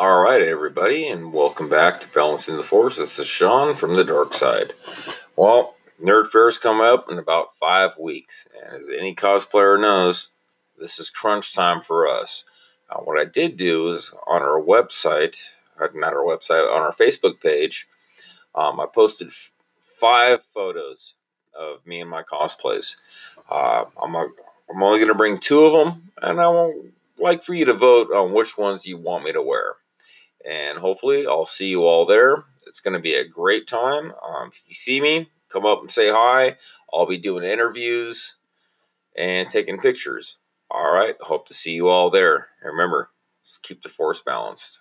All right, everybody, and welcome back to Balancing the Force. This is Sean from the Dark Side. Well, Nerd Fair's coming up in about five weeks, and as any cosplayer knows, this is crunch time for us. Uh, what I did do is on our website, uh, not our website, on our Facebook page, um, I posted f- five photos of me and my cosplays. Uh, I'm, a, I'm only going to bring two of them, and I won't like for you to vote on which ones you want me to wear. And hopefully, I'll see you all there. It's going to be a great time. Um, if you see me, come up and say hi. I'll be doing interviews and taking pictures. All right. Hope to see you all there. And remember, keep the force balanced.